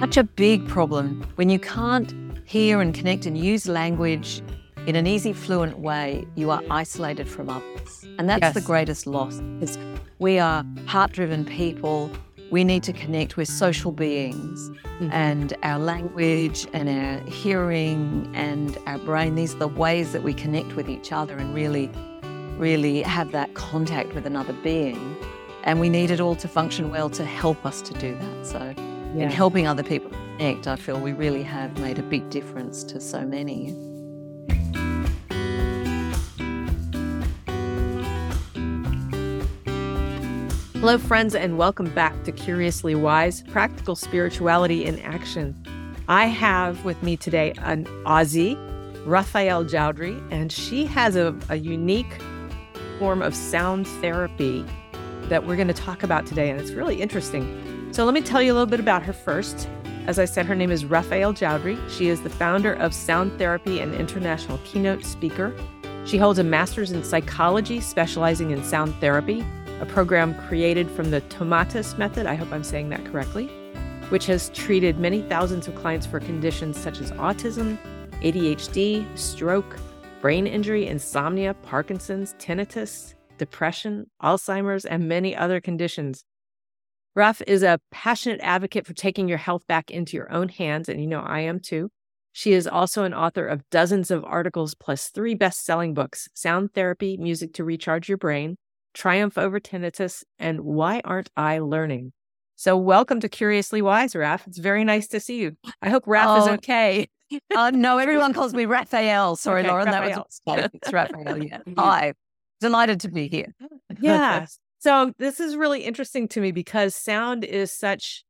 such a big problem when you can't hear and connect and use language in an easy, fluent way, you are isolated from others. And that's yes. the greatest loss because we are heart driven people. We need to connect with social beings mm-hmm. and our language and our hearing and our brain. These are the ways that we connect with each other and really, really have that contact with another being. And we need it all to function well to help us to do that. So, yeah. in helping other people connect, I feel we really have made a big difference to so many. Hello, friends, and welcome back to Curiously Wise Practical Spirituality in Action. I have with me today an Aussie, Raphael Joudry, and she has a, a unique form of sound therapy that we're going to talk about today, and it's really interesting. So, let me tell you a little bit about her first. As I said, her name is Raphael Joudry. She is the founder of Sound Therapy and international keynote speaker. She holds a master's in psychology, specializing in sound therapy a program created from the Tomatis method, I hope I'm saying that correctly, which has treated many thousands of clients for conditions such as autism, ADHD, stroke, brain injury, insomnia, Parkinson's, tinnitus, depression, Alzheimer's, and many other conditions. Ruff is a passionate advocate for taking your health back into your own hands, and you know I am too. She is also an author of dozens of articles plus three best selling books Sound Therapy, Music to Recharge Your Brain, Triumph Over Tinnitus, and Why Aren't I Learning? So, welcome to Curiously Wise, Raf. It's very nice to see you. I hope Raf oh, is okay. uh, no, everyone calls me Raphael. Sorry, okay, Laurin. Raphael. That was it's Raphael. Yeah. Hi. Delighted to be here. yeah. So, this is really interesting to me because sound is such,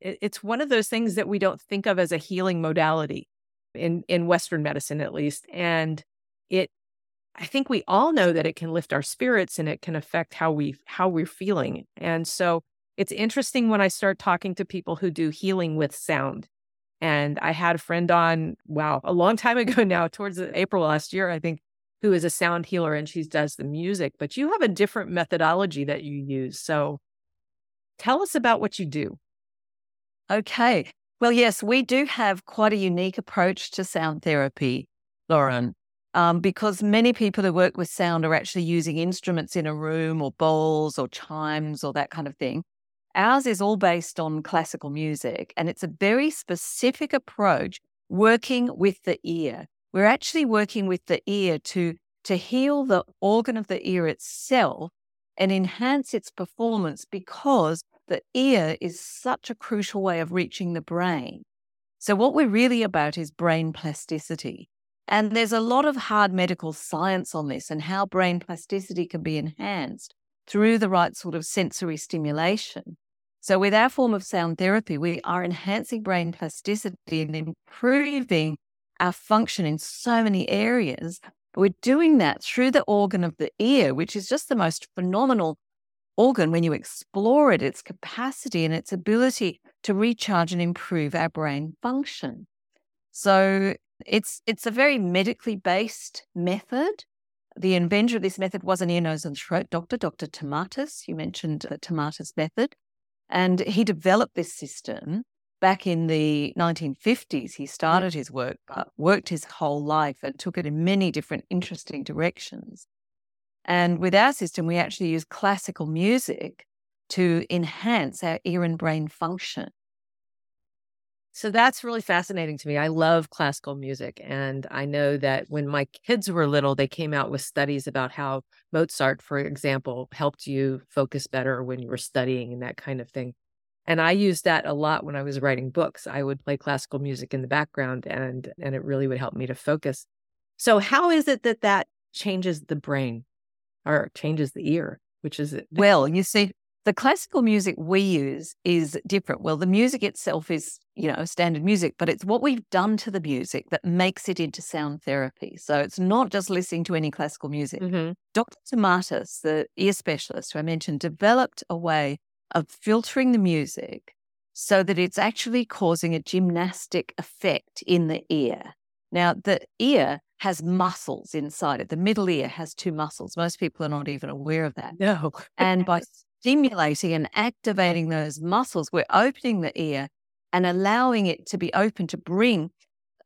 it's one of those things that we don't think of as a healing modality in, in Western medicine, at least. And it I think we all know that it can lift our spirits and it can affect how we how we're feeling. And so it's interesting when I start talking to people who do healing with sound. And I had a friend on, wow, a long time ago now, towards April last year, I think, who is a sound healer and she does the music, but you have a different methodology that you use. So tell us about what you do. Okay. Well, yes, we do have quite a unique approach to sound therapy, Laurin um, because many people who work with sound are actually using instruments in a room or bowls or chimes or that kind of thing. Ours is all based on classical music, and it's a very specific approach working with the ear. We're actually working with the ear to, to heal the organ of the ear itself and enhance its performance because the ear is such a crucial way of reaching the brain. So, what we're really about is brain plasticity. And there's a lot of hard medical science on this and how brain plasticity can be enhanced through the right sort of sensory stimulation. So, with our form of sound therapy, we are enhancing brain plasticity and improving our function in so many areas. But we're doing that through the organ of the ear, which is just the most phenomenal organ when you explore it, its capacity and its ability to recharge and improve our brain function. So, it's it's a very medically based method. The inventor of this method was an ear, nose, and throat doctor, Dr. Tomatis. You mentioned the Tomatis method. And he developed this system back in the 1950s. He started his work, but worked his whole life and took it in many different interesting directions. And with our system, we actually use classical music to enhance our ear and brain function. So that's really fascinating to me. I love classical music. And I know that when my kids were little, they came out with studies about how Mozart, for example, helped you focus better when you were studying and that kind of thing. And I used that a lot when I was writing books. I would play classical music in the background and and it really would help me to focus. So how is it that that changes the brain or changes the ear, which is it? Well, you see the classical music we use is different. Well, the music itself is, you know, standard music, but it's what we've done to the music that makes it into sound therapy. So it's not just listening to any classical music. Mm-hmm. Dr. Tomatis, the ear specialist who I mentioned, developed a way of filtering the music so that it's actually causing a gymnastic effect in the ear. Now, the ear has muscles inside it. The middle ear has two muscles. Most people are not even aware of that. No. and by stimulating and activating those muscles, we're opening the ear and allowing it to be open to bring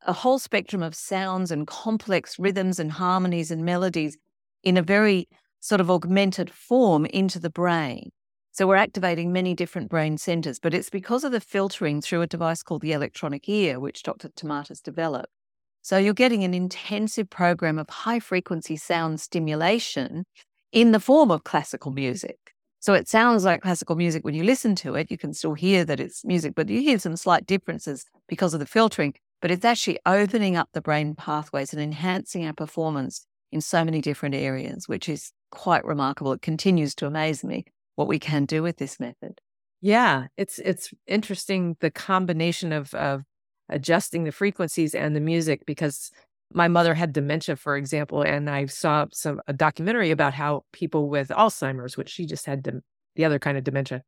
a whole spectrum of sounds and complex rhythms and harmonies and melodies in a very sort of augmented form into the brain. So we're activating many different brain centers, but it's because of the filtering through a device called the electronic ear, which Dr. Tomatis developed. So you're getting an intensive program of high frequency sound stimulation in the form of classical music. So it sounds like classical music when you listen to it. You can still hear that it's music, but you hear some slight differences because of the filtering. But it's actually opening up the brain pathways and enhancing our performance in so many different areas, which is quite remarkable. It continues to amaze me what we can do with this method. Yeah, it's it's interesting the combination of of adjusting the frequencies and the music because my mother had dementia, for example, and I saw some a documentary about how people with Alzheimer's, which she just had dem- the other kind of dementia,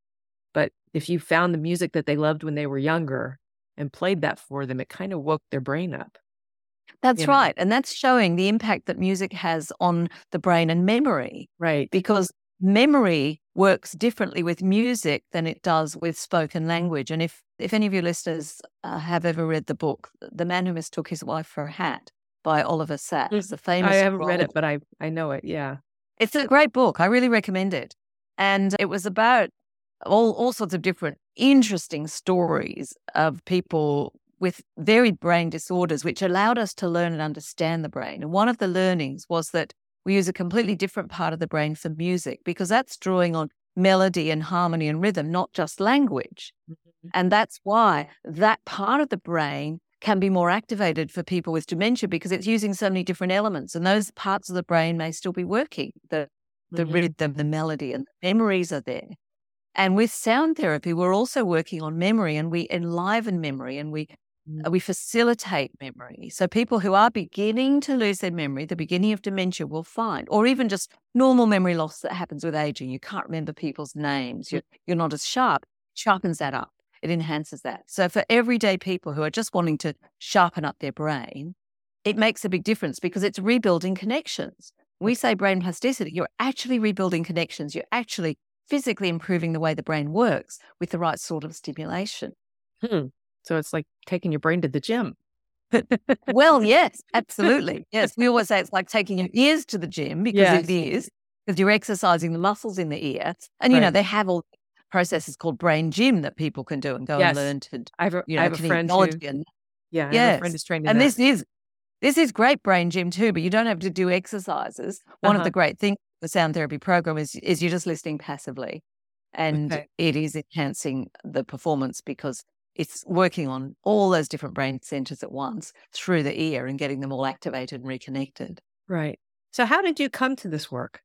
but if you found the music that they loved when they were younger and played that for them, it kind of woke their brain up. That's you know? right. And that's showing the impact that music has on the brain and memory. Right. Because memory works differently with music than it does with spoken language. And if, if any of your listeners uh, have ever read the book, The Man Who Mistook His Wife for a Hat by Oliver Sacks, mm, the famous. I haven't read it, but I, I know it. Yeah. It's a great book. I really recommend it. And it was about all, all sorts of different interesting stories of people with varied brain disorders, which allowed us to learn and understand the brain. And one of the learnings was that we use a completely different part of the brain for music because that's drawing on melody and harmony and rhythm, not just language. Mm-hmm. And that's why that part of the brain can be more activated for people with dementia because it's using so many different elements. And those parts of the brain may still be working. The the mm-hmm. rhythm, the melody, and the memories are there. And with sound therapy, we're also working on memory and we enliven memory and we Uh, mm. we facilitate memory. So people who are beginning to lose their memory, the beginning of dementia will find, or even just normal memory loss that happens with aging. You can't remember people's names. Mm. You're, you're not as sharp. Sharpens that up. It enhances that. So for everyday people who are just wanting to sharpen up their brain, it makes a big difference because it's rebuilding connections. We say brain plasticity, you're actually rebuilding connections. You're actually physically improving the way the brain works with the right sort of stimulation. Hmm. So it's like taking your brain to the gym. well, yes, absolutely. Yes. We always say it's like taking your ears to the gym because yes. it is, because you're exercising the muscles in the ear. And, you right. know, they have all processes called brain gym that people can do and go yes. and learn to, I have a, you know, I have a friend who, and, yeah, yes. friend who's trained And that. this is, this is great brain gym too, but you don't have to do exercises. One uh-huh. of the great things the sound therapy program is, is you're just listening passively and okay. it is enhancing the performance because it's working on all those different brain centers at once through the ear and getting them all activated and reconnected. Right. So, how did you come to this work?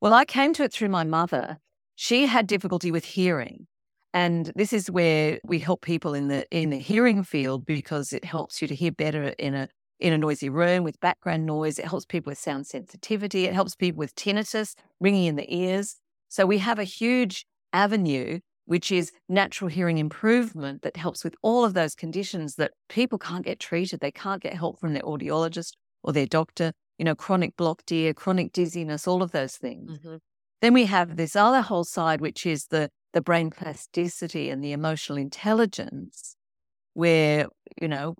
Well, I came to it through my mother. She had difficulty with hearing. And this is where we help people in the in the hearing field because it helps you to hear better in a in a noisy room with background noise. It helps people with sound sensitivity. It helps people with tinnitus, ringing in the ears. So we have a huge avenue which is natural hearing improvement that helps with all of those conditions that people can't get treated. They can't get help from their audiologist or their doctor, you know, chronic blocked ear, chronic dizziness, all of those things. Mm-hmm. Then we have this other whole side, which is the, the brain plasticity and the emotional intelligence, where, you know,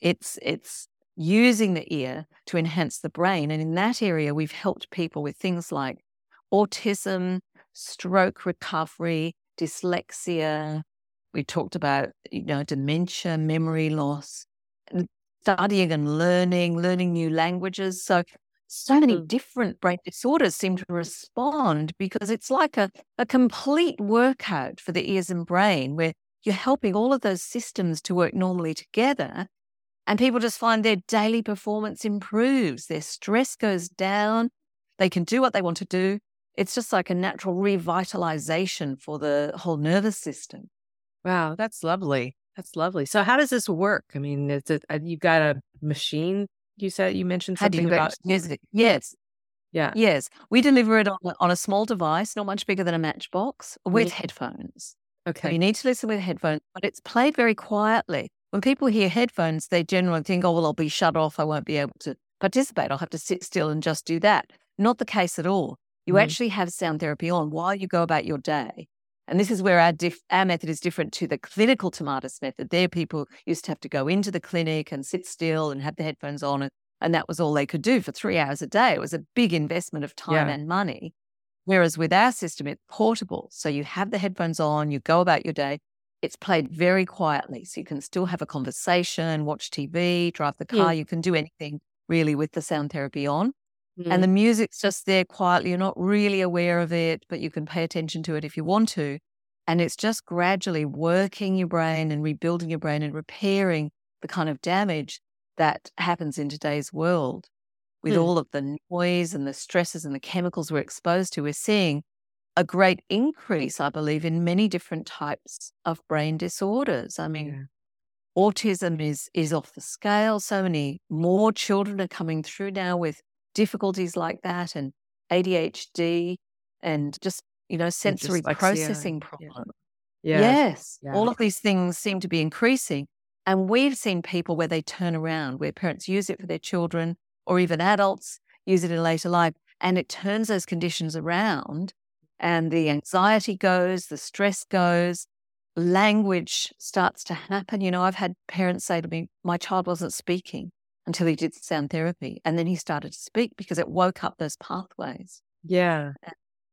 it's, it's using the ear to enhance the brain. And in that area, we've helped people with things like autism, stroke recovery, dyslexia. We talked about, you know, dementia, memory loss, studying and learning, learning new languages. So, so many mm. different brain disorders seem to respond because it's like a, a complete workout for the ears and brain where you're helping all of those systems to work normally together. And people just find their daily performance improves, their stress goes down, they can do what they want to do, it's just like a natural revitalization for the whole nervous system. Wow, that's lovely. That's lovely. So, how does this work? I mean, uh, you got a machine? You said you mentioned something about music. Yes. Yeah. Yes. We deliver it on, on a small device, not much bigger than a matchbox, with mm-hmm. headphones. Okay. So you need to listen with headphones, but it's played very quietly. When people hear headphones, they generally think, oh, well, I'll be shut off. I won't be able to participate. I'll have to sit still and just do that. Not the case at all. You mm. actually have sound therapy on while you go about your day. And this is where our, our method is different to the clinical Tomatis method. There, people used to have to go into the clinic and sit still and have the headphones on, and, and that was all they could do for three hours a day. It was a big investment of time Yeah. and money. Whereas with our system, it's portable. So you have the headphones on, you go about your day. It's played very quietly. So you can still have a conversation, watch TV, drive the car. You can do anything really with the sound therapy on. Mm. And the music's just there quietly. You're not really aware of it, but you can pay attention to it if you want to. And it's just gradually working your brain and rebuilding your brain and repairing the kind of damage that happens in today's world with Hmm. all of the noise and the stresses and the chemicals we're exposed to. We're seeing a great increase, I believe, in many different types of brain disorders. I mean, Yeah. autism is is off the scale. So many more children are coming through now with difficulties like that, and ADHD, and just you know sensory processing problems. Yeah. Yes, Yeah. all of these things seem to be increasing, and we've seen people where they turn around, where parents use it for their children, or even adults use it in later life, and it turns those conditions around, and the anxiety goes, the stress goes, language starts to happen. You know, I've had parents say to me, My child wasn't speaking until he did sound therapy. And then he started to speak because it woke up those pathways. Yeah.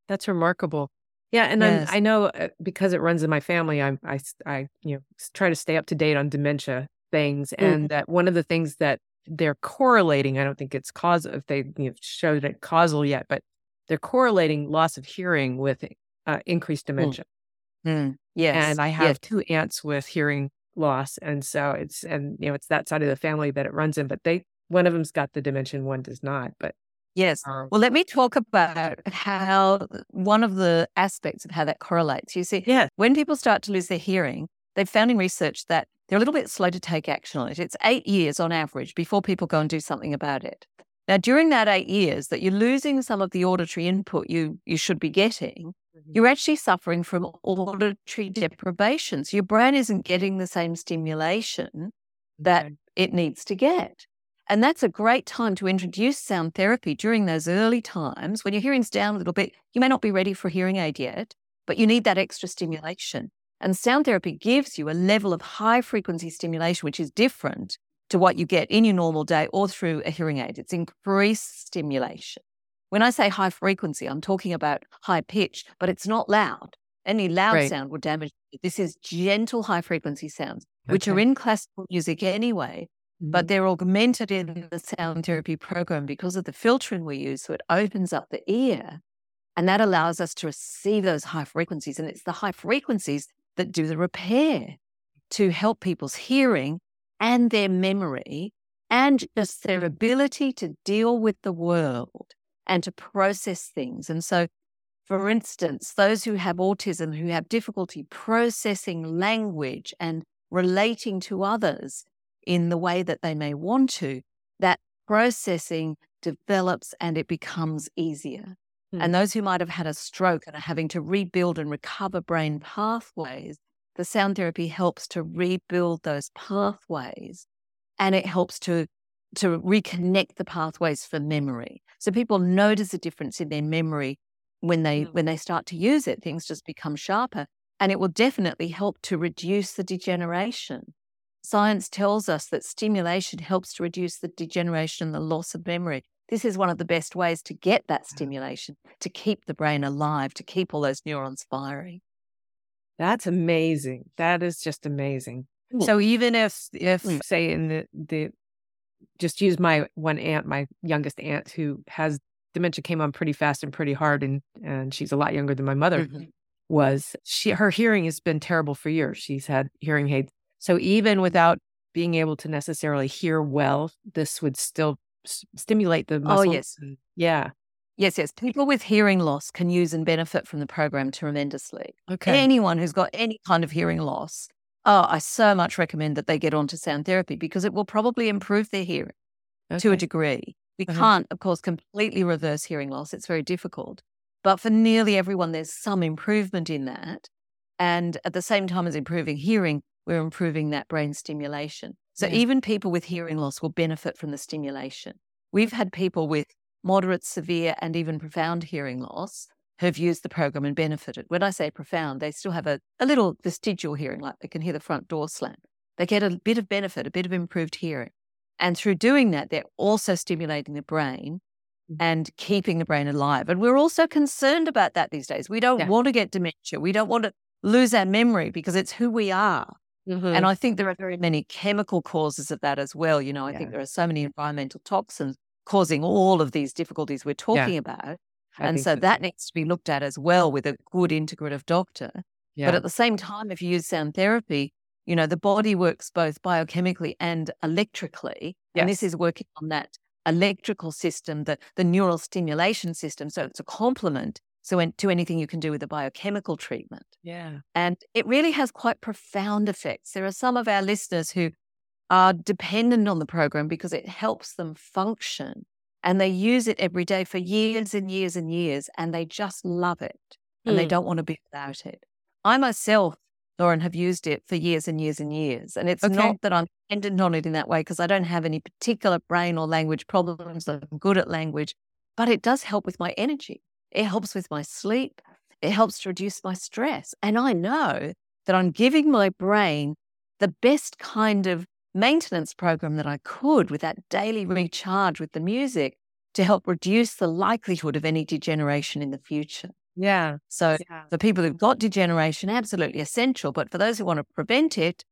That's remarkable. Yeah, and Yes. I'm, I know uh, because it runs in my family, I, I, you know, try to stay up to date on dementia things, Mm. and that one of the things that they're correlating. I don't think it's cause if they you know, showed it causal yet, but they're correlating loss of hearing with uh, increased dementia. Mm. Yes. And I yes. have two aunts with hearing loss, and so it's and you know it's that side of the family that it runs in. But they one of them's got the dementia, and one does not. But Yes. um, Well, let me talk about how one of the aspects of how that correlates. You see, yeah, when people start to lose their hearing, they've found in research that they're a little bit slow to take action on it. It's eight years on average before people go and do something about it. Now, during that eight years that you're losing some of the auditory input you, you should be getting. Mm-hmm. you're actually suffering from auditory deprivation. So your brain isn't getting the same stimulation that Okay. it needs to get. And that's a great time to introduce sound therapy during those early times when your hearing's down a little bit. You may not be ready for a hearing aid yet, but you need that extra stimulation. And sound therapy gives you a level of high frequency stimulation, which is different to what you get in your normal day or through a hearing aid. It's increased stimulation. When I say high frequency, I'm talking about high pitch, but it's not loud. Any loud Right. sound will damage. you. This is gentle high frequency sounds, which are in classical music anyway, but Mhm. they're augmented in the sound therapy program because of the filtering we use. So it opens up the ear and that allows us to receive those high frequencies. And it's the high frequencies that do the repair to help people's hearing and their memory and just their ability to deal with the world and to process things. And so, for instance, those who have autism, who have difficulty processing language and relating to others in the way that they may want to, that processing develops and it becomes easier. Hmm. And those who might have had a stroke and are having to rebuild and recover brain pathways, the sound therapy helps to rebuild those pathways and it helps to to reconnect the pathways for memory. So people notice a difference in their memory when they Mm. when they start to use it. Things just become sharper. And it will definitely help to reduce the degeneration. Science tells us that stimulation helps to reduce the degeneration and the loss of memory. This is one of the best ways to get that stimulation, to keep the brain alive, to keep all those neurons firing. That's amazing. That is just amazing. Mm. So even if if Mm. say in the the just use my one aunt, my youngest aunt who has dementia came on pretty fast and pretty hard and and she's a lot younger than my mother Mhm. was. She her hearing has been terrible for years. She's had hearing aids. So even without being able to necessarily hear well, this would still s- stimulate the Oh, yes. and- Yeah. Yes, yes. People with hearing loss can use and benefit from the program tremendously. Okay. Anyone who's got any kind of hearing loss, oh, I so much recommend that they get onto sound therapy because it will probably improve their hearing to a degree. We Uh-huh. can't, of course, completely reverse hearing loss. It's very difficult. But for nearly everyone, there's some improvement in that. And at the same time as improving hearing, we're improving that brain stimulation. So Yeah. even people with hearing loss will benefit from the stimulation. We've had people with moderate, severe, and even profound hearing loss who've used the program and benefited. When I say profound, they still have a, a little vestigial hearing, like they can hear the front door slam. They get a bit of benefit, a bit of improved hearing. And through doing that, they're also stimulating the brain mm. and keeping the brain alive. And we're also concerned about that these days. We don't yeah. want to get dementia. We don't want to lose our memory because it's who we are. Mm-hmm. And I think there are very many chemical causes of that as well. You know, I yeah. think there are so many environmental toxins causing all of these difficulties we're talking yeah. about. I and so, so that needs to be looked at as well with a good integrative doctor. Yeah. But at the same time, if you use sound therapy, you know, the body works both biochemically and electrically. Yes. And this is working on that electrical system, the, the neural stimulation system. So it's a complement so in, to anything you can do with a biochemical treatment. Yeah. And it really has quite profound effects. There are some of our listeners who are dependent on the program because it helps them function and they use it every day for years and years and years and they just love it and mm. they hmm. don't want to be without it. I myself, Laurin, have used it for years and years and years. And it's okay. not that I'm dependent on it in that way because I don't have any particular brain or language problems. I'm good at language, but it does help with my energy. It helps with my sleep. It helps to reduce my stress. And I know that I'm giving my brain the best kind of maintenance program that I could with that daily recharge with the music to help reduce the likelihood of any degeneration in the future. Yeah. So yeah. for people who've got degeneration, absolutely essential. But for those who want to prevent it,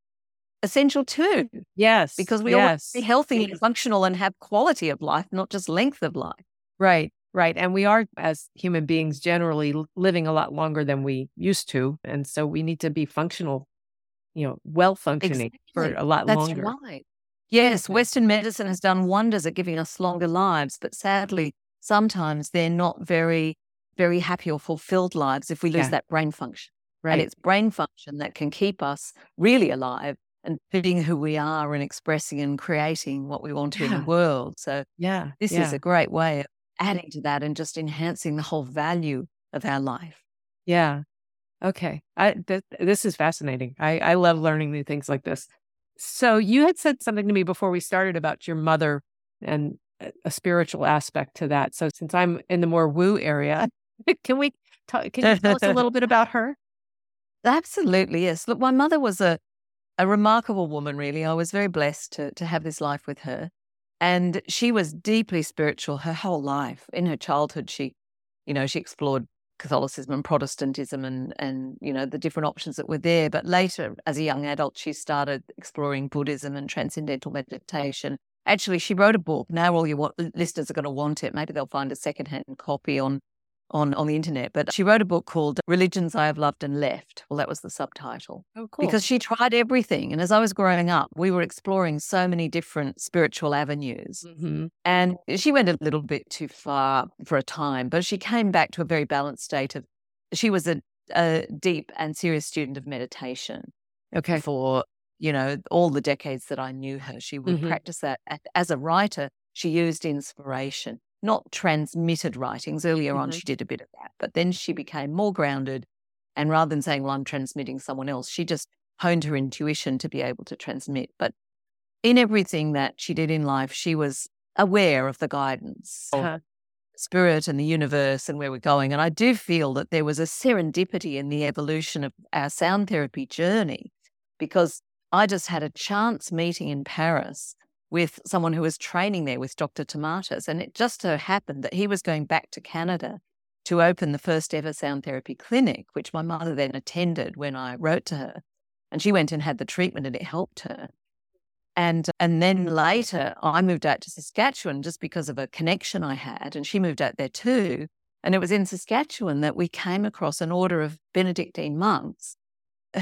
essential too. Yes. Because we yes. all want to be healthy and functional and have quality of life, not just length of life. Right. Right. And we are, as human beings, generally living a lot longer than we used to. And so we need to be functional you know, well functioning exactly. for a lot That's longer. Right. Yes, Western medicine has done wonders at giving us longer lives, but sadly, sometimes they're not very, very happy or fulfilled lives if we lose yeah. that brain function. Right. And it's brain function that can keep us really alive and being who we are and expressing and creating what we want to yeah. in the world. So, yeah, this yeah. is a great way of adding to that and just enhancing the whole value of our life. Yeah. Okay. I, th- this is fascinating. I, I love learning new things like this. So you had said something to me before we started about your mother and a spiritual aspect to that. So since I'm in the more woo area, can we talk, can you tell us a little bit about her? Absolutely. Yes. Look, my mother was a, a remarkable woman, really. I was very blessed to, to have this life with her. And she was deeply spiritual her whole life. In her childhood, she, you know, she explored Catholicism and Protestantism and and you know the different options that were there. But later, as a young adult, she started exploring Buddhism and transcendental meditation. Actually, she wrote a book. Now all your listeners are going to want it. Maybe they'll find a secondhand copy on on, on the internet, but she wrote a book called Religions I Have Loved and Left. Well, that was the subtitle. Oh, cool. Because she tried everything. And as I was growing up, we were exploring so many different spiritual avenues. Mm-hmm. And she went a little bit too far for a time, but she came back to a very balanced state of, she was a, a deep and serious student of meditation. Okay. For, you know, all the decades that I knew her, she would mm-hmm. practice that. As a writer, she used inspiration not transmitted writings. Earlier mm-hmm. on, she did a bit of that, but then she became more grounded. And rather than saying, well, I'm transmitting someone else, she just honed her intuition to be able to transmit. But in everything that she did in life, she was aware of the guidance uh-huh. of spirit and the universe and where we're going. And I do feel that there was a serendipity in the evolution of our sound therapy journey because I just had a chance meeting in Paris with someone who was training there with Dr. Tomatis. And it just so happened that he was going back to Canada to open the first ever sound therapy clinic, which my mother then attended when I wrote to her. And she went and had the treatment and it helped her. And and then later I moved out to Saskatchewan just because of a connection I had, and she moved out there too. And it was in Saskatchewan that we came across an order of Benedictine monks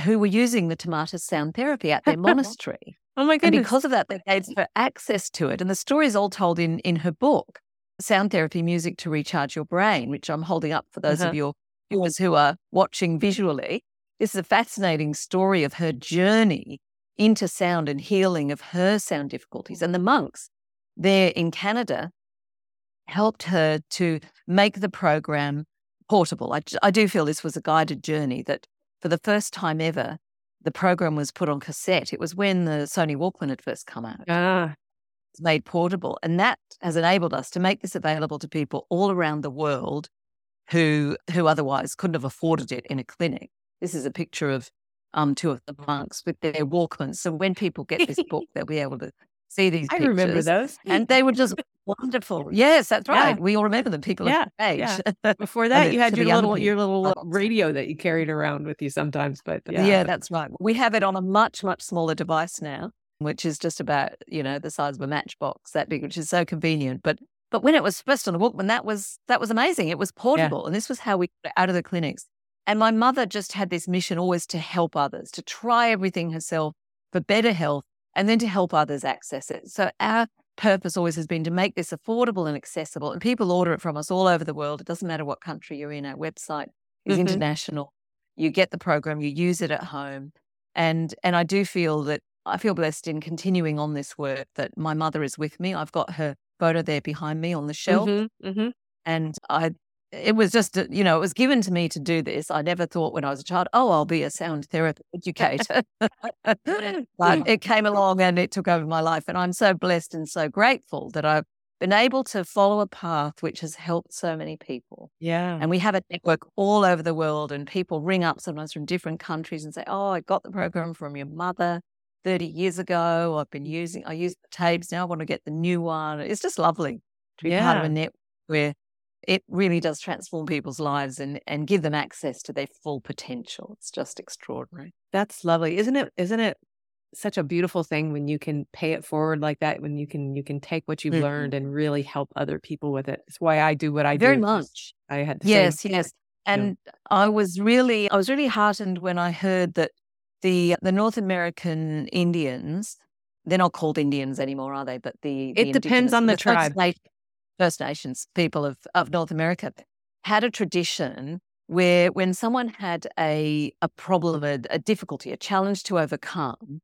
who were using the Tomatis sound therapy at their monastery. Oh my goodness. And because of that, they gave her access to it. And the story is all told in, in her book, Sound Therapy Music to Recharge Your Brain, which I'm holding up for those uh-huh. of your viewers who are watching visually. This is a fascinating story of her journey into sound and healing of her sound difficulties. And the monks there in Canada helped her to make the program portable. I, I do feel this was a guided journey that for the first time ever, the program was put on cassette. It was when the Sony Walkman had first come out. Ah. It's made portable. And that has enabled us to make this available to people all around the world who who otherwise couldn't have afforded it in a clinic. This is a picture of um, two of the monks with their Walkmans. So when people get this book, they'll be able to see these. I remember those, and they were just wonderful. Yes, that's right. Yeah. We all remember them. People yeah, age. Yeah. Before that, you had your little your little uh, radio that you carried around with you sometimes. But yeah. yeah, that's right. We have it on a much much smaller device now, which is just about you know the size of a matchbox, that big, which is so convenient. But but when it was first on the Walkman, that was that was amazing. It was portable, and this was how we got out of the clinics. And my mother just had this mission always to help others, to try everything herself for better health, and then to help others access it. So our purpose always has been to make this affordable and accessible. And people order it from us all over the world. It doesn't matter what country you're in. Our website is mm-hmm. international. You get the program, you use it at home. And and I do feel that I feel blessed in continuing on this work that my mother is with me. I've got her photo there behind me on the shelf. Mm-hmm, mm-hmm. And I it was just, uh, you know, it was given to me to do this. I never thought when I was a child, oh, I'll be a sound therapy educator. but it came along and it took over my life. And I'm so blessed and so grateful that I've been able to follow a path which has helped so many people. Yeah. And we have a network all over the world, and people ring up sometimes from different countries and say, oh, I got the program from your mother. 30 years ago. I've been using, I use the tapes now. I want to get the new one. It's just lovely to be yeah. part of a network where it really does transform people's lives and, and give them access to their full potential. It's just extraordinary. That's lovely. Isn't it? Isn't it such a beautiful thing when you can pay it forward like that, when you can, you can take what you've mm-hmm. learned and really help other people with it. It's why I do what I Very do. Very much. I had yes, same, yes. And know. I was really, I was really heartened when I heard that the the North American Indians, they're not called Indians anymore, are they? But the, the it depends on the, the tribe. First, First Nations people of, of North America had a tradition where when someone had a a problem, a, a difficulty, a challenge to overcome,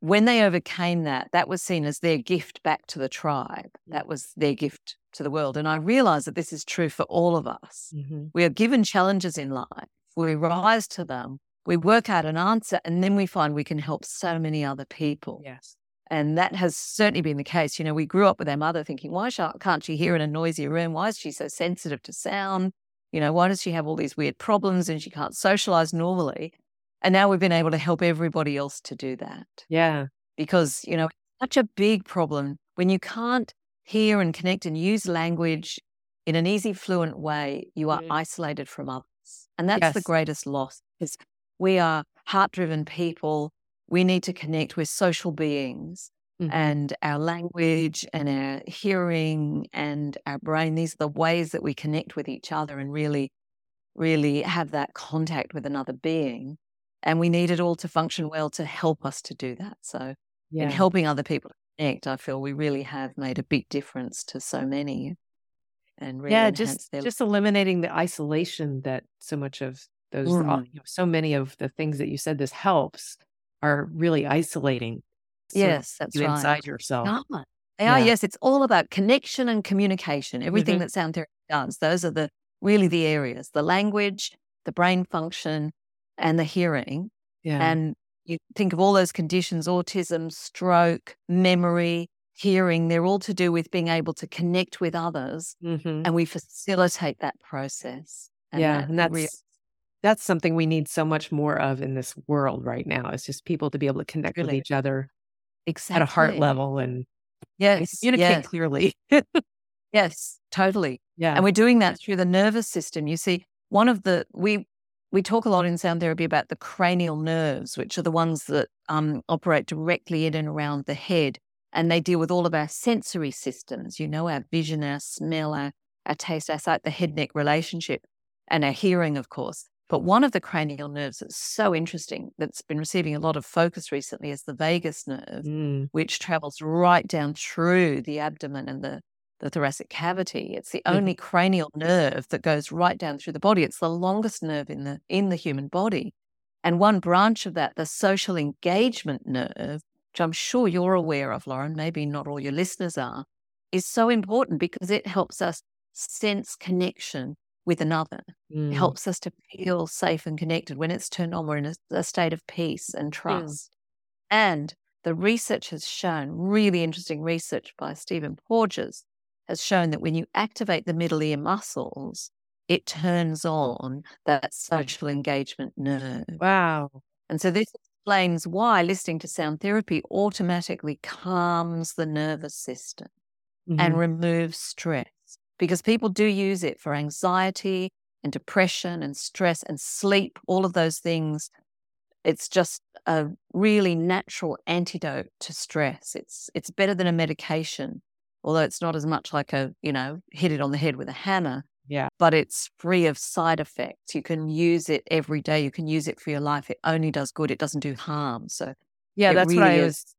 when they overcame that, that was seen as their gift back to the tribe. That was their gift to the world. And I realize that this is true for all of us. Mm-hmm. We are given challenges in life. We rise to them we work out an answer and then we find we can help so many other people. Yes. And that has certainly been the case. You know, we grew up with our mother thinking, why can't she hear in a noisy room? Why is she so sensitive to sound? You know, why does she have all these weird problems and she can't socialize normally? And now we've been able to help everybody else to do that. Yeah. Because, you know, such a big problem when you can't hear and connect and use language in an easy, fluent way, you are mm. isolated from others. And that's yes. the greatest loss is we are heart driven people. We need to connect. with social beings. Mm-hmm. And our language and our hearing and our brain, these are the ways that we connect with each other and really, really have that contact with another being. And we need it all to function well to help us to do that. So, yeah. in helping other people to connect, I feel we really have made a big difference to so many and really yeah just their... just eliminating the isolation that so much of those, mm. all, you know, so many of the things that you said this helps are really isolating. Yes, that's you right. Inside yourself. God. They yeah. are. Yes, it's all about connection and communication. Everything mm-hmm. that sound therapy does. Those are the really the areas: the language, the brain function, and the hearing. Yeah. And you think of all those conditions: autism, stroke, memory, hearing. They're all to do with being able to connect with others, mm-hmm. and we facilitate that process. And yeah, that and that's that's something we need so much more of in this world right now. It's just people to be able to connect really? with each other exactly. at a heart level and yes, communicate yes. clearly. yes, totally. Yeah. And we're doing that through the nervous system. You see, one of the we we talk a lot in sound therapy about the cranial nerves, which are the ones that um, operate directly in and around the head, and they deal with all of our sensory systems. You know, our vision, our smell, our, our taste, our sight, the head neck relationship, and our hearing, of course. But one of the cranial nerves that's so interesting that's been receiving a lot of focus recently is the vagus nerve, mm. which travels right down through the abdomen and the, the thoracic cavity. It's the mm. only cranial nerve that goes right down through the body. It's the longest nerve in the in the human body. And one branch of that, the social engagement nerve, which I'm sure you're aware of, Laurin, maybe not all your listeners are, is so important because it helps us sense connection with another. Mm. It helps us to feel safe and connected. When it's turned on, we're in a, a state of peace and trust. Mm. And the research has shown, really interesting research by Stephen Porges, has shown that when you activate the middle ear muscles, it turns on that social engagement nerve. Wow. And so this explains why listening to sound therapy automatically calms the nervous system Mhm. and removes stress because people do use it for anxiety and depression and stress and sleep, all of those things. It's just a really natural antidote to stress. It's it's better than a medication, although it's not as much like a, you know, hit it on the head with a hammer, yeah. but it's free of side effects. You can use it every day. You can use it for your life. It only does good. It doesn't do harm. So Yeah, that's what I really was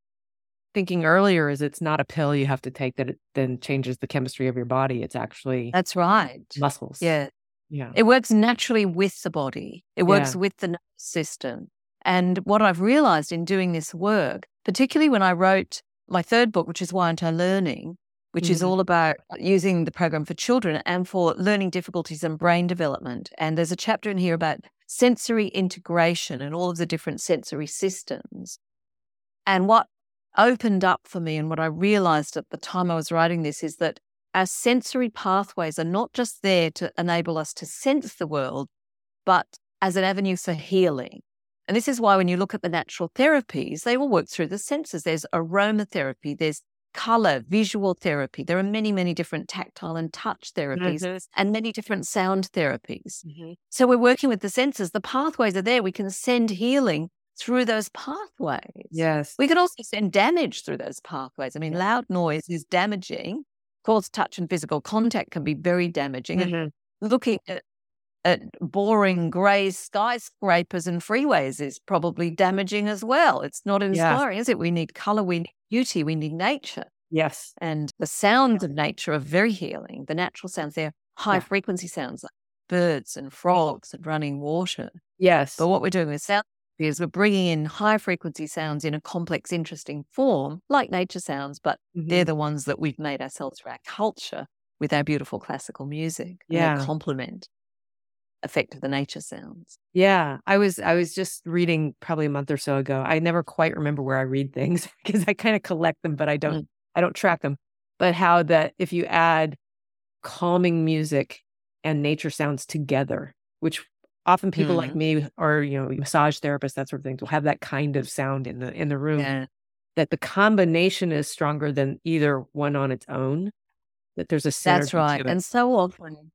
thinking earlier is it's not a pill you have to take that it then changes the chemistry of your body. It's actually that's right. muscles. Yeah. Yeah. It works naturally with the body. It works Yeah. with the nervous system. And what I've realized in doing this work, particularly when I wrote my third book, which is Why Aren't I Learning, which is Mhm. all about using the program for children and for learning difficulties and brain development. And there's a chapter in here about sensory integration and all of the different sensory systems. And what opened up for me and what I realized at the time I was writing this is that our sensory pathways are not just there to enable us to sense the world, but as an avenue for healing. And this is why when you look at the natural therapies, they all work through the senses. There's aromatherapy, there's color, visual therapy. There are many, many different tactile and touch therapies Mhm. and many different sound therapies. Mhm. So we're working with the senses. The pathways are there. We can send healing through those pathways. Yes. We can also send damage through those pathways. I mean, loud noise is damaging. Of course, touch and physical contact can be very damaging. And Mhm. looking at, at boring grey skyscrapers and freeways is probably damaging as well. It's not inspiring, is it? We need colour, we need beauty, we need nature. Yes. And the sounds of nature are very healing. The natural sounds, they're high Yeah. frequency sounds like birds and frogs and running water. Yes. But what we're doing with sound is we're bringing in high frequency sounds in a complex, interesting form, like nature sounds, but Mhm. they're the ones that we've made ourselves through our culture with our beautiful classical music. Yeah. Complement effect of the nature sounds. Yeah, I was I was just reading probably a month or so ago. I never quite remember where I read things because I kind of collect them, but I don't Mm. I don't track them. But how that if you add calming music and nature sounds together, which often people like Mm. me or you know massage therapists that sort of things will have that kind of sound in the in the room. Yeah. That the combination is stronger than either one on its own. That there's a That's right. And so often,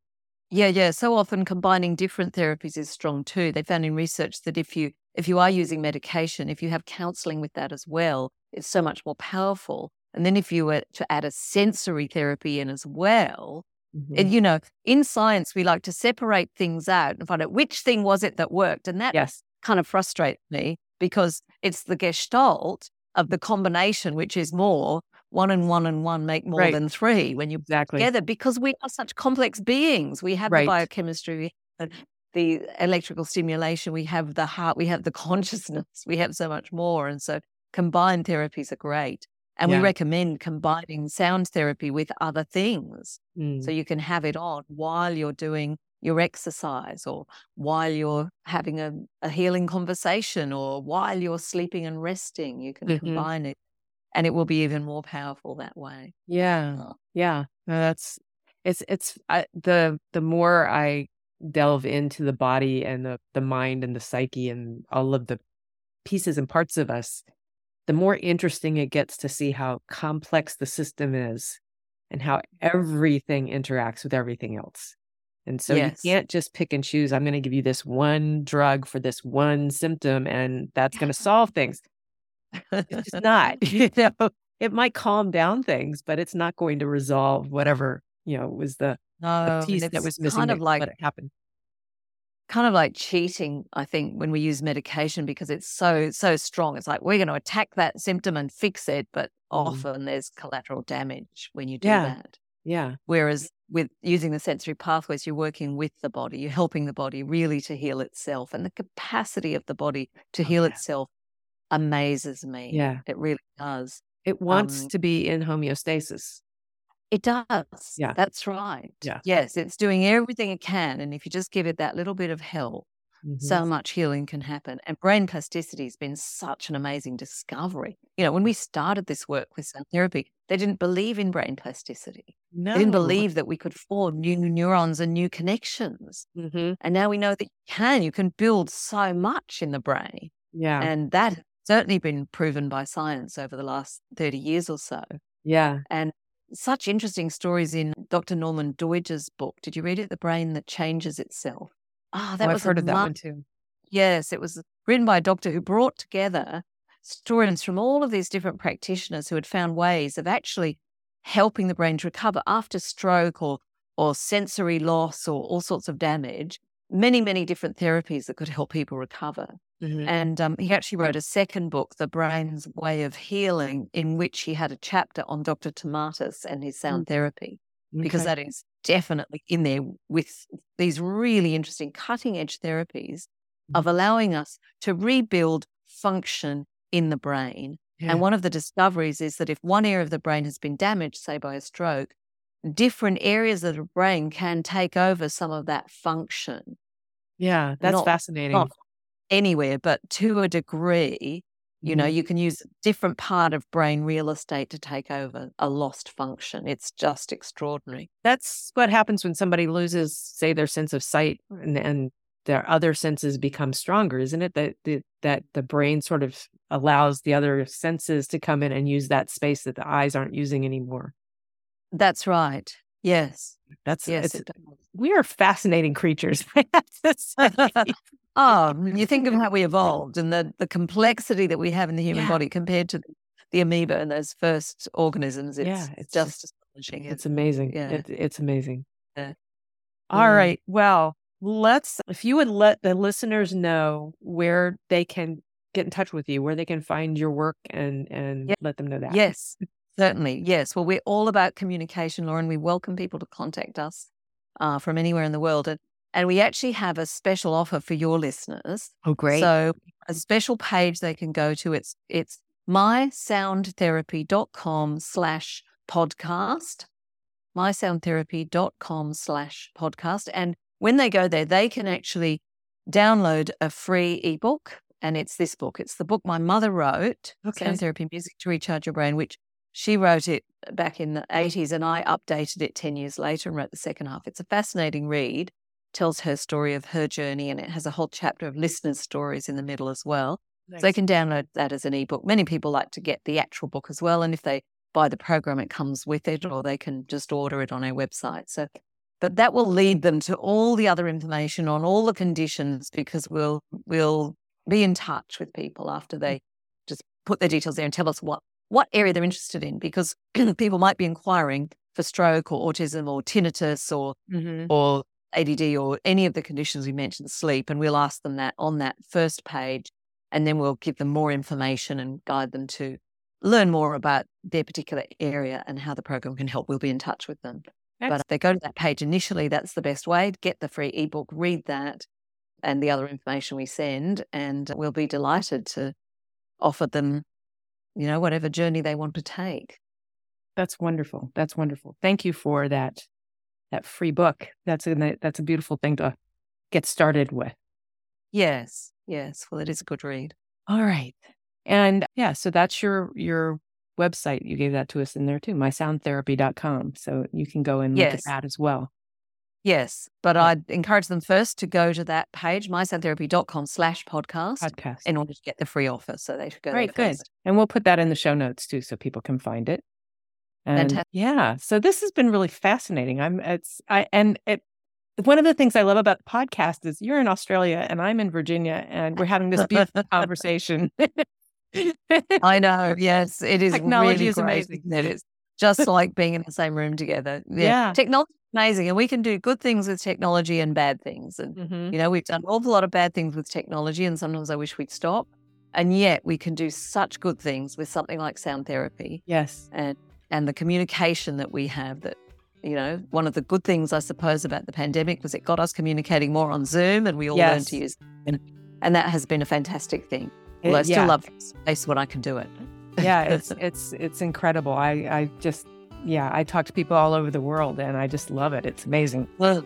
yeah, yeah, so often combining different therapies is strong too. They found in research that if you if you are using medication, if you have counseling with that as well, it's so much more powerful. And then if you were to add a sensory therapy in as well, Mhm. and you know, in science we like to separate things out and find out which thing was it that worked. And that yes. kind of frustrates me because it's the gestalt of the combination, which is more one and one and one make more Right. than three when you Exactly. together because we are such complex beings. We have Right. the biochemistry, we have the electrical stimulation, we have the heart, we have the consciousness, we have so much more. And so combined therapies are great. And Yeah. we recommend combining sound therapy with other things. Mm. So you can have it on while you're doing your exercise or while you're having a, a healing conversation or while you're sleeping and resting. You can Mhm. combine it and it will be even more powerful that way. Yeah. Oh. Yeah. No, that's it's it's I, the the more I delve into the body and the the mind and the psyche and all of the pieces and parts of us, the more interesting it gets to see how complex the system is and how everything interacts with everything else. And so Yes. you can't just pick and choose. I'm going to give you this one drug for this one symptom, and that's going to solve things. It's just not. You know, it might calm down things, but it's not going to resolve whatever you know was the, the No, piece and that was missing. kind of like let it happen. Kind of like cheating, I think, when we use medication because it's so so strong. It's like we're going to attack that symptom and fix it, but Mhm. often there's collateral damage when you do Yeah. that. Yeah. Whereas with using the sensory pathways, you're working with the body, you're helping the body really to heal itself, and the capacity of the body to Oh, heal yeah. itself amazes me. Yeah. it really does. It wants Um, to be in homeostasis. It does. Yeah. That's right. Yeah. Yes, it's doing everything it can. And if you just give it that little bit of help, mm-hmm. so much healing can happen. And brain plasticity has been such an amazing discovery. You know, when we started this work with sound therapy, they didn't believe in brain plasticity. No. They didn't believe that we could form new neurons and new connections. Mm-hmm. And now we know that you can. You can build so much in the brain. Yeah. And that has certainly been proven by science over the last 30 years or so. Yeah. And such interesting stories in Dr. Norman Doidge's book. Did you read it? The Brain That Changes Itself. Ah, oh, that oh, was I've heard of that one too. Yes, it was written by a doctor who brought together stories from all of these different practitioners who had found ways of actually helping the brain to recover after stroke or or sensory loss or all sorts of damage. Many, many different therapies that could help people recover. Mm-hmm. And um, he actually wrote a second book, The Brain's Way of Healing, in which he had a chapter on Dr. Tomatis and his sound mm-hmm. therapy, okay. because that is definitely in there with these really interesting cutting edge therapies mm-hmm. of allowing us to rebuild function in the brain. Yeah. And one of the discoveries is that if one area of the brain has been damaged, say by a stroke, different areas of the brain can take over some of that function. Yeah, that's not, fascinating. Not anywhere, but to a degree, you know, mm-hmm. you can use a different part of brain real estate to take over a lost function. It's just extraordinary. That's what happens when somebody loses, say, their sense of sight and, and their other senses become stronger, isn't it? That the, that the brain sort of allows the other senses to come in and use that space that the eyes aren't using anymore. That's right. Yes. That's yes. we are fascinating creatures. I have to say. Oh, you think of how we evolved and the, the complexity that we have in the human yeah. body compared to the amoeba and those first organisms. It's, yeah, it's just astonishing. It's amazing. Yeah. It, it's amazing. Yeah. All mm. right. Well, let's, if you would let the listeners know where they can get in touch with you, where they can find your work and, and yeah. let them know that. Yes, certainly. Yes. Well, we're all about communication, Laurin. We welcome people to contact us uh, from anywhere in the world. And and we actually have a special offer for your listeners. Oh, great. So a special page they can go to. It's it's mysoundtherapy.com slash podcast. mysoundtherapy.com slash podcast. And when they go there, they can actually download a free ebook. And it's this book. It's the book my mother wrote, okay. Sound Therapy Music to Recharge Your Brain, which she wrote it back in the 80s and I updated it 10 years later and wrote the second half. It's a fascinating read tells her story of her journey, and it has a whole chapter of listeners' stories in the middle as well. Nice. So they can download that as an ebook. Many people like to get the actual book as well, and if they buy the program, it comes with it, or they can just order it on our website. So, but that will lead them to all the other information on all the conditions because we'll we'll be in touch with people after they mm. just put their details there and tell us what what area they're interested in because people might be inquiring for stroke or autism or tinnitus or mm-hmm. or ADD or any of the conditions we mentioned, sleep, and we'll ask them that on that first page. And then we'll give them more information and guide them to learn more about their particular area and how the program can help. We'll be in touch with them. But if they go to that page initially, that's the best way. Get the free ebook, read that and the other information we send, and we'll be delighted to offer them, you know, whatever journey they want to take. That's wonderful. That's wonderful. Thank you for that that free book. That's a that's a beautiful thing to get started with. Yes, yes. Well, it is a good read. All right, and yeah, so that's your your website. You gave that to us in there too, mysoundtherapy.com. So you can go and look yes. at that as well. Yes, but I'd encourage them first to go to that page, mysoundtherapy.com slash podcast, podcast in order to get the free offer. So they should go Right, good. And we'll put that in the show notes too so people can find it. And Fantastic. yeah, so this has been really fascinating. I'm it's I and it one of the things I love about the podcast is you're in Australia and I'm in Virginia and we're having this beautiful conversation. I know. Yes, it is. Technology really is great, amazing. It is just like being in the same room together. Yeah. yeah. Technology amazing. And we can do good things with technology and bad things. And, mm-hmm. you know, we've done an awful lot of bad things with technology. And sometimes I wish we'd stop. And yet we can do such good things with something like sound therapy. Yes. And and the communication that we have that you know one of the good things i suppose about the pandemic was it got us communicating more on zoom and we all yes. learned to use and, and that has been a fantastic thing well, i still yeah. love space when i can do it yeah it's it's it's incredible i i just yeah i talk to people all over the world and i just love it it's amazing well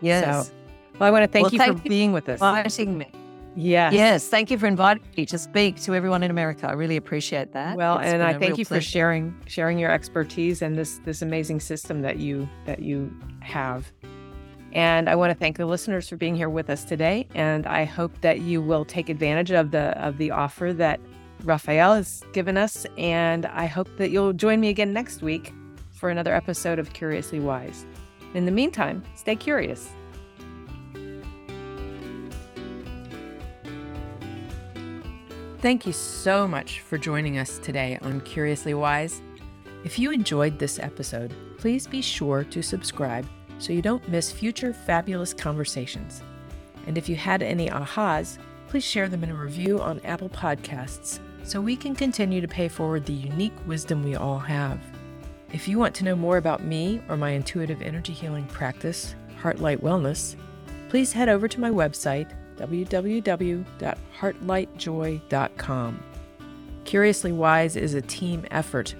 yes so, Well, I want to thank Well, you thank for you being with us. Inviting me. Yes. Yes, thank you for inviting me to speak to everyone in America. I really appreciate that. Well, It's and I thank you for sharing sharing your expertise and this this amazing system that you that you have. And I want to thank the listeners for being here with us today. And I hope that you will take advantage of the of the offer that Raphael has given us. And I hope that you'll join me again next week for another episode of Curiously Wise. In the meantime, stay curious. Thank you so much for joining us today on Curiously Wise. If you enjoyed this episode, please be sure to subscribe so you don't miss future fabulous conversations. And if you had any ahas, please share them in a review on Apple Podcasts so we can continue to pay forward the unique wisdom we all have. If you want to know more about me or my intuitive energy healing practice, Heartlight Wellness, please head over to my website, www.heartlightjoy.com. Curiously Wise is a team effort.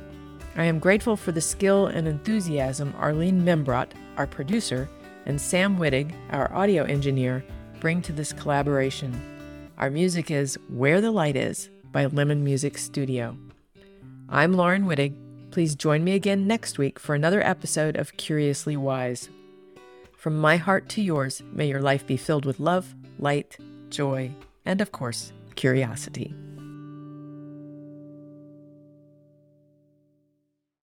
I am grateful for the skill and enthusiasm Arlene Membrot, our producer, and Sam Wittig, our audio engineer, bring to this collaboration. Our music is Where the Light Is by Lemon Music Studio. I'm Laurin Wittig. Please join me again next week for another episode of Curiously Wise. From my heart to yours, may your life be filled with love, light, joy, and of course, curiosity.